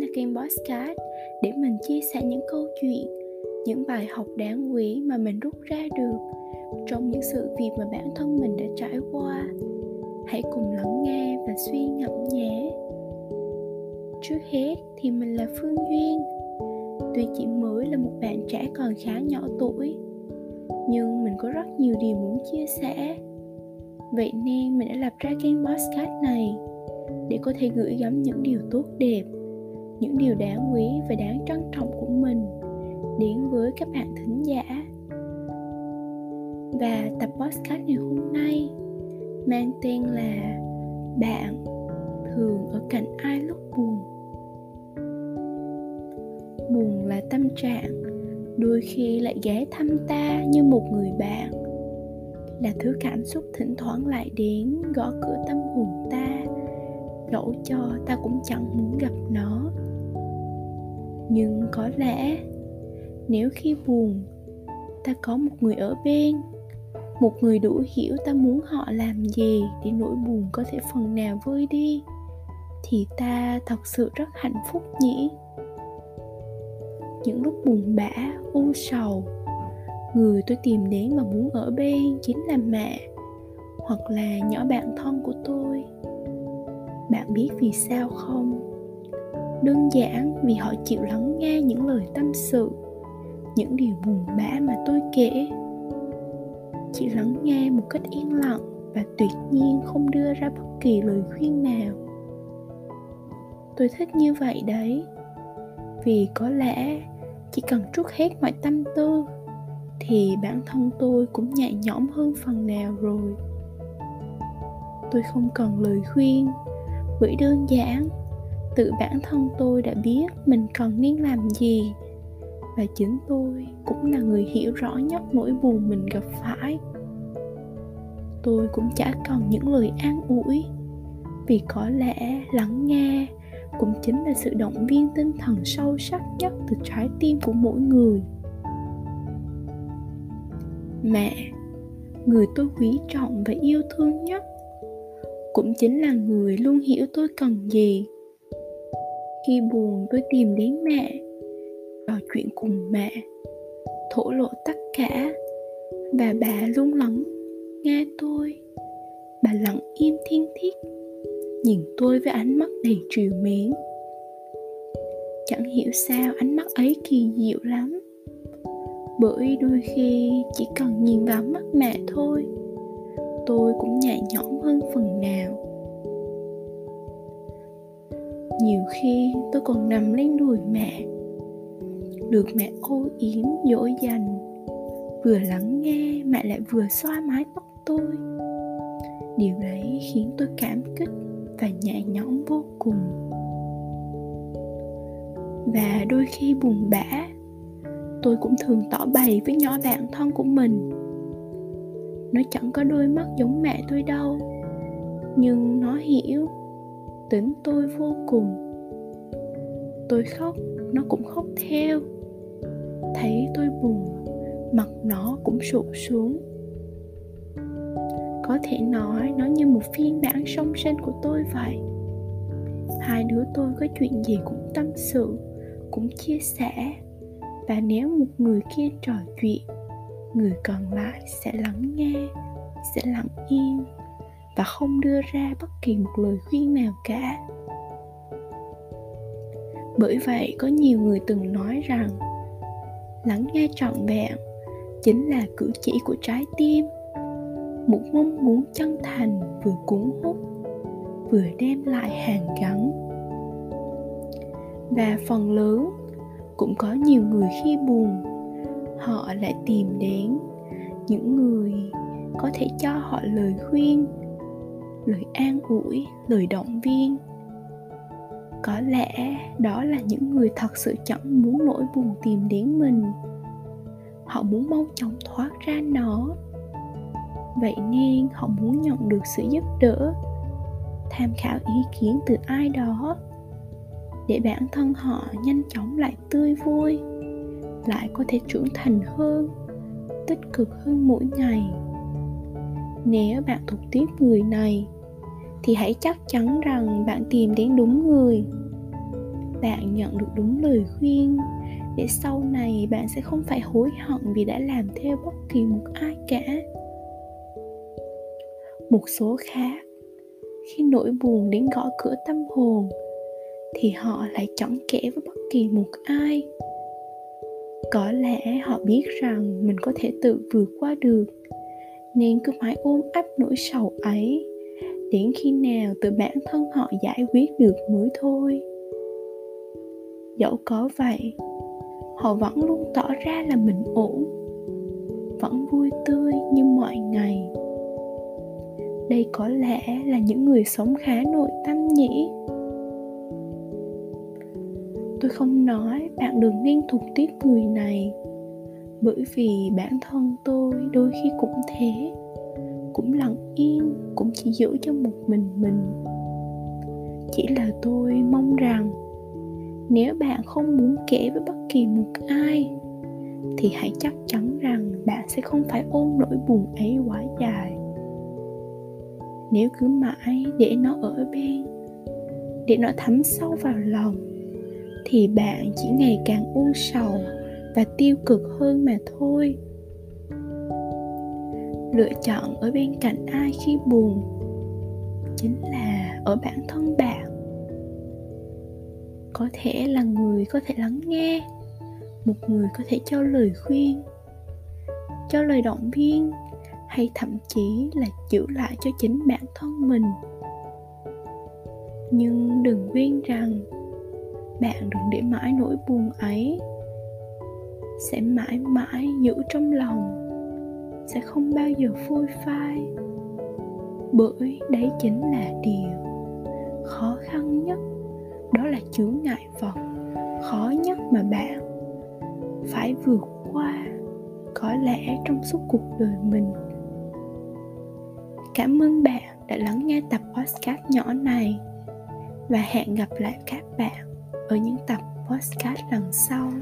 là kênh podcast để mình chia sẻ những câu chuyện, những bài học đáng quý mà mình rút ra được trong những sự việc mà bản thân mình đã trải qua. Hãy cùng lắng nghe và suy ngẫm nhé. Trước hết thì mình là Phương Duyên. Tuy chỉ mới là một bạn trẻ còn khá nhỏ tuổi, nhưng mình có rất nhiều điều muốn chia sẻ. Vậy nên mình đã lập ra kênh podcast này để có thể gửi gắm những điều tốt đẹp những điều đáng quý và đáng trân trọng của mình, đến với các bạn thính giả. Và tập podcast ngày hôm nay mang tên là bạn thường ở cạnh ai lúc buồn? Buồn là tâm trạng, đôi khi lại ghé thăm ta như một người bạn, là thứ cảm xúc thỉnh thoảng lại đến gõ cửa tâm hồn ta dẫu cho ta cũng chẳng muốn gặp nó. Nhưng có lẽ nếu khi buồn, ta có một người ở bên, một người đủ hiểu ta muốn họ làm gì để nỗi buồn có thể phần nào vơi đi, thì ta thật sự rất hạnh phúc nhỉ? Những lúc buồn bã, u sầu, người tôi tìm đến mà muốn ở bên chính là mẹ hoặc là nhỏ bạn thân của tôi bạn biết vì sao không? Đơn giản vì họ chịu lắng nghe những lời tâm sự, những điều buồn bã mà tôi kể. Chỉ lắng nghe một cách yên lặng và tuyệt nhiên không đưa ra bất kỳ lời khuyên nào. Tôi thích như vậy đấy, vì có lẽ chỉ cần trút hết mọi tâm tư thì bản thân tôi cũng nhẹ nhõm hơn phần nào rồi. Tôi không cần lời khuyên bởi đơn giản, tự bản thân tôi đã biết mình cần nên làm gì. Và chính tôi cũng là người hiểu rõ nhất nỗi buồn mình gặp phải. Tôi cũng chả cần những lời an ủi, vì có lẽ lắng nghe cũng chính là sự động viên tinh thần sâu sắc nhất từ trái tim của mỗi người. Mẹ, người tôi quý trọng và yêu thương nhất cũng chính là người luôn hiểu tôi cần gì. Khi buồn, tôi tìm đến mẹ, trò chuyện cùng mẹ, thổ lộ tất cả. Và bà luôn lắng nghe tôi. Bà lặng im thiên thiết, nhìn tôi với ánh mắt đầy trìu mến. Chẳng hiểu sao ánh mắt ấy kỳ diệu lắm. Bởi đôi khi chỉ cần nhìn vào mắt mẹ thôi tôi cũng nhẹ nhõm hơn phần nào. Nhiều khi tôi còn nằm lên đùi mẹ, được mẹ ô yếm dỗ dành. Vừa lắng nghe, mẹ lại vừa xoa mái tóc tôi. Điều đấy khiến tôi cảm kích và nhẹ nhõm vô cùng. Và đôi khi buồn bã, tôi cũng thường tỏ bày với nhỏ bạn thân của mình nó chẳng có đôi mắt giống mẹ tôi đâu. Nhưng nó hiểu, tính tôi vô cùng. Tôi khóc, nó cũng khóc theo. Thấy tôi buồn, mặt nó cũng sụt xuống. Có thể nói nó như một phiên bản song sinh của tôi vậy. Hai đứa tôi có chuyện gì cũng tâm sự, cũng chia sẻ. Và nếu một người kia trò chuyện người còn lại sẽ lắng nghe, sẽ lặng yên và không đưa ra bất kỳ một lời khuyên nào cả. Bởi vậy, có nhiều người từng nói rằng, lắng nghe trọn vẹn chính là cử chỉ của trái tim. Một mong muốn chân thành vừa cuốn hút, vừa đem lại hàn gắn. Và phần lớn cũng có nhiều người khi buồn họ lại tìm đến những người có thể cho họ lời khuyên, lời an ủi, lời động viên. Có lẽ đó là những người thật sự chẳng muốn nỗi buồn tìm đến mình. Họ muốn mau chóng thoát ra nó. Vậy nên họ muốn nhận được sự giúp đỡ, tham khảo ý kiến từ ai đó để bản thân họ nhanh chóng lại tươi vui lại có thể trưởng thành hơn, tích cực hơn mỗi ngày. Nếu bạn thuộc tiếp người này, thì hãy chắc chắn rằng bạn tìm đến đúng người. Bạn nhận được đúng lời khuyên, để sau này bạn sẽ không phải hối hận vì đã làm theo bất kỳ một ai cả. Một số khác, khi nỗi buồn đến gõ cửa tâm hồn, thì họ lại chẳng kể với bất kỳ một ai có lẽ họ biết rằng mình có thể tự vượt qua được. Nên cứ mãi ôm ấp nỗi sầu ấy. Đến khi nào tự bản thân họ giải quyết được mới thôi. Dẫu có vậy, họ vẫn luôn tỏ ra là mình ổn. Vẫn vui tươi như mọi ngày. Đây có lẽ là những người sống khá nội tâm nhỉ? Tôi không nói bạn đừng nên thuộc tiếc người này. Bởi vì bản thân tôi đôi khi cũng thế. Cũng lặng yên cũng chỉ giữ cho một mình mình. Chỉ là tôi mong rằng, nếu bạn không muốn kể với bất kỳ một ai, thì hãy chắc chắn rằng bạn sẽ không phải ôm nỗi buồn ấy quá dài. Nếu cứ mãi để nó ở bên, để nó thấm sâu vào lòng thì bạn chỉ ngày càng u sầu và tiêu cực hơn mà thôi. Lựa chọn ở bên cạnh ai khi buồn chính là ở bản thân bạn. Có thể là người có thể lắng nghe, một người có thể cho lời khuyên, cho lời động viên, hay thậm chí là giữ lại cho chính bản thân mình. Nhưng đừng quên rằng bạn đừng để mãi nỗi buồn ấy sẽ mãi mãi giữ trong lòng, sẽ không bao giờ phôi phai. Bởi đấy chính là điều khó khăn nhất, đó là chướng ngại vật khó nhất mà bạn phải vượt qua, có lẽ trong suốt cuộc đời mình. Cảm ơn bạn đã lắng nghe tập podcast nhỏ này, và hẹn gặp lại các bạn ở những tập podcast lần sau.